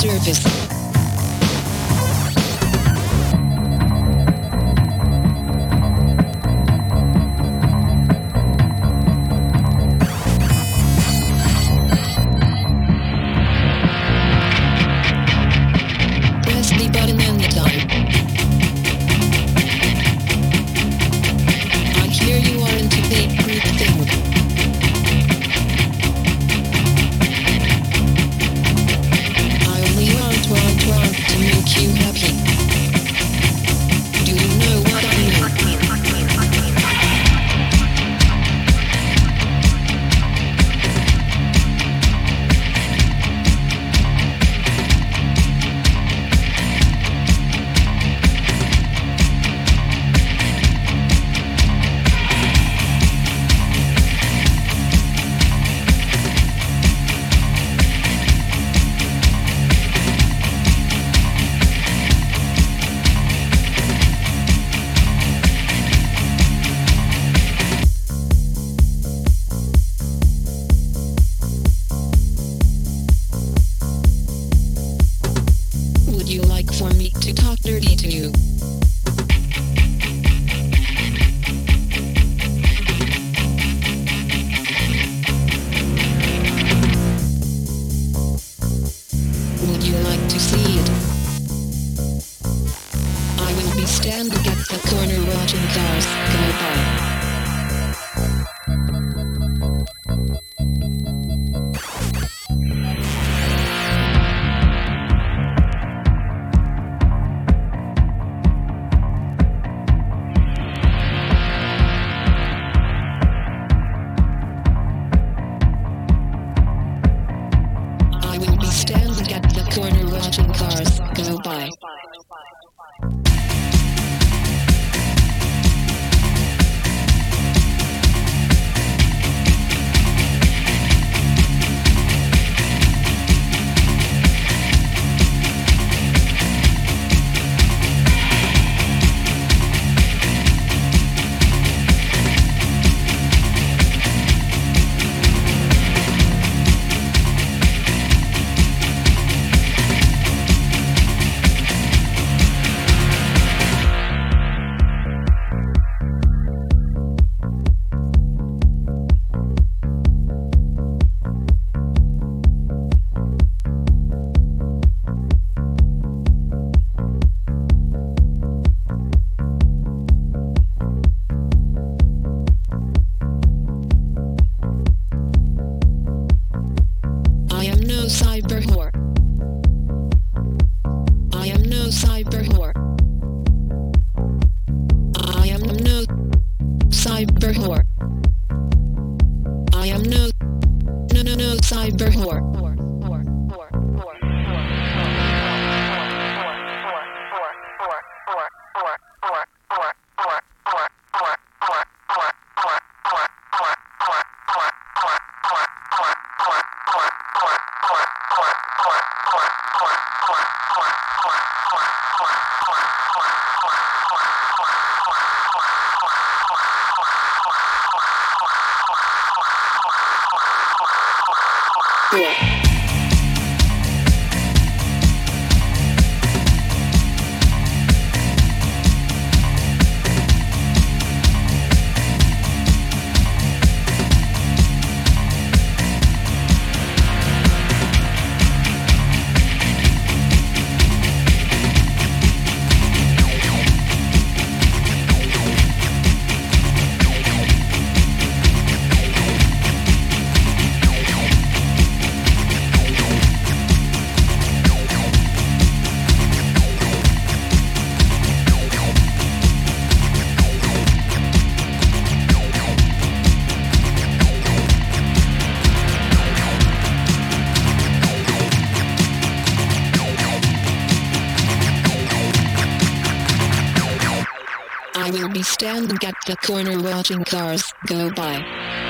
Service. 对 the corner watching cars go by.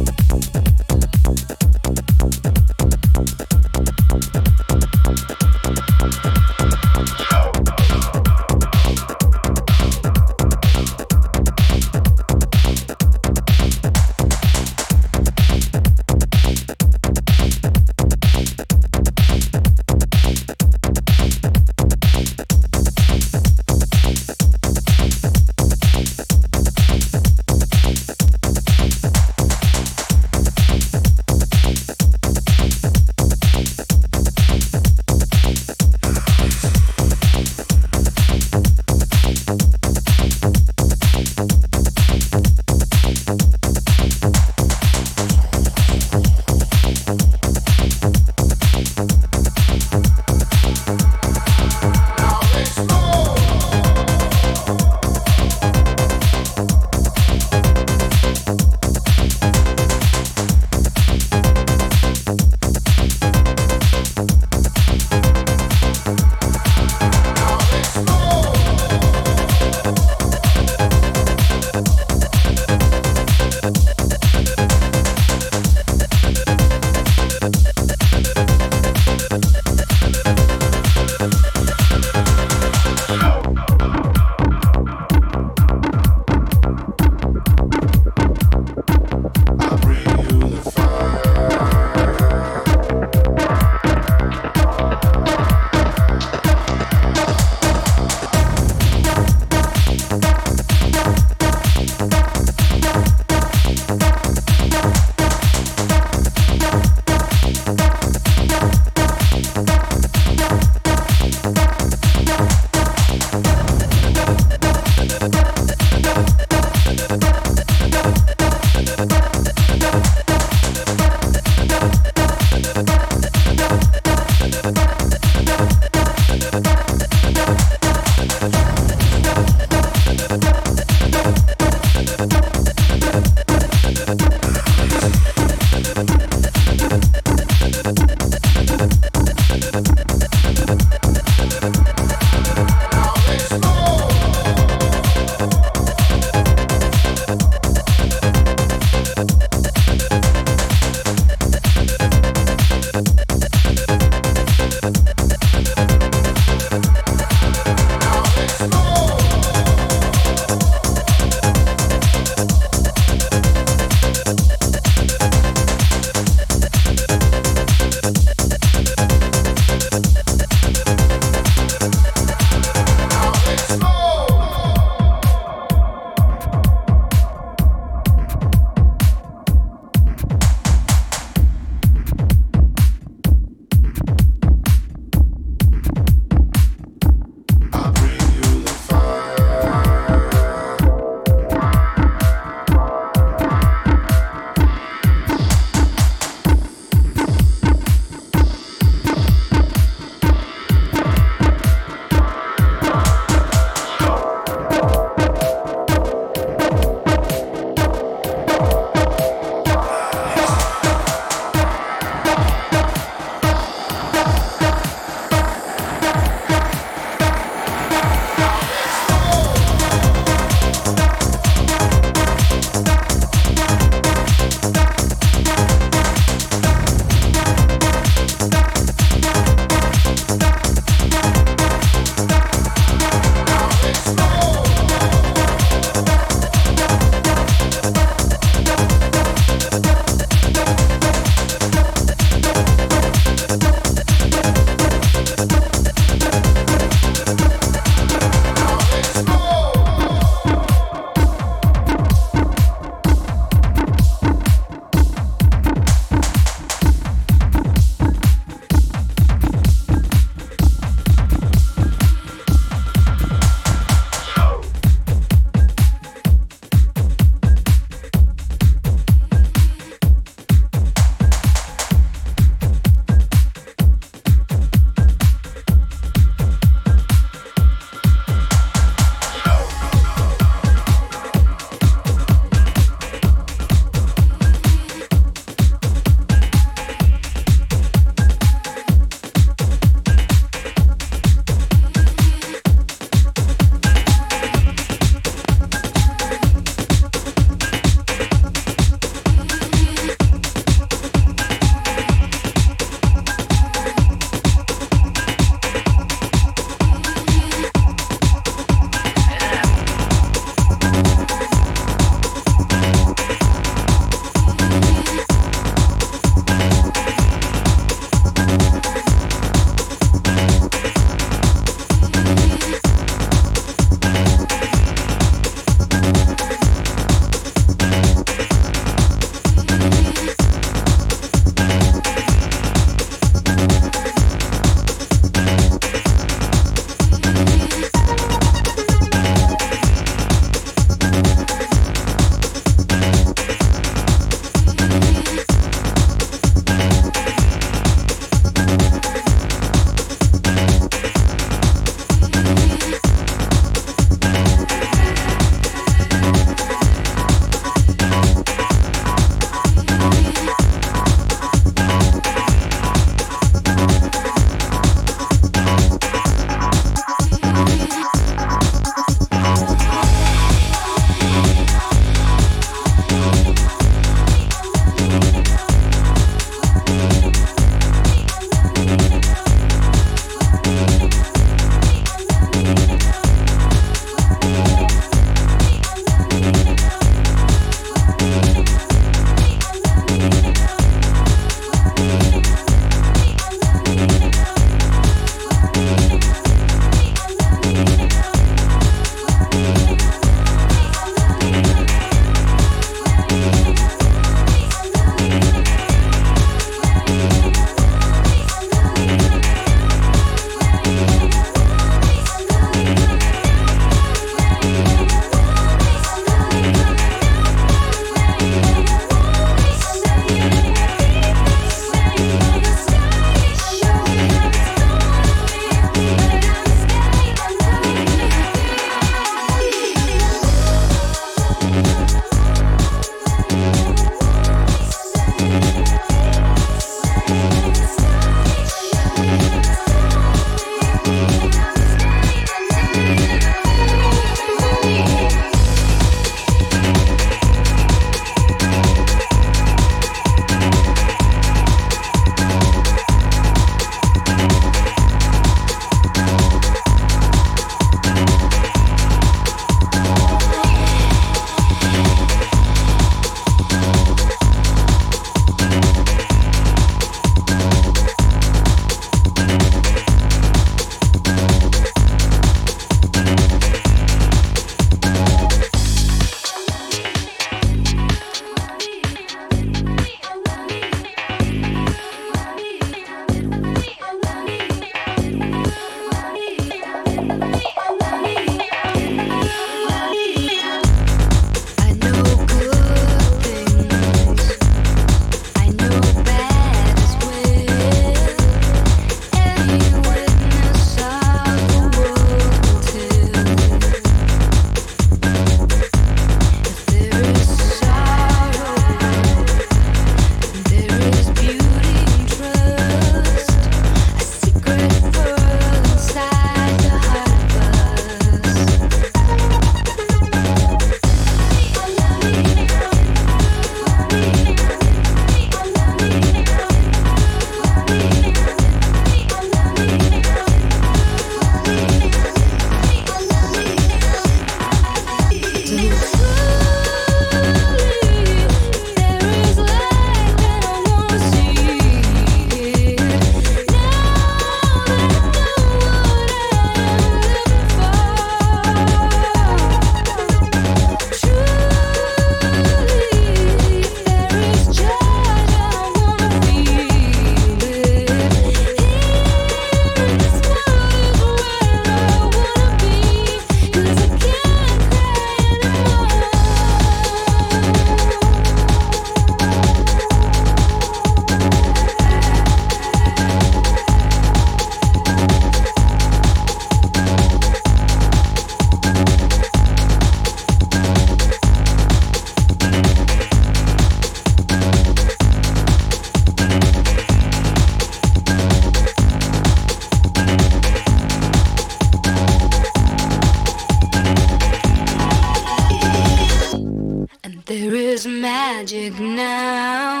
magic now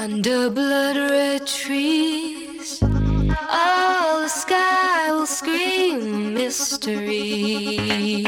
under blood red trees. All the sky will scream mystery.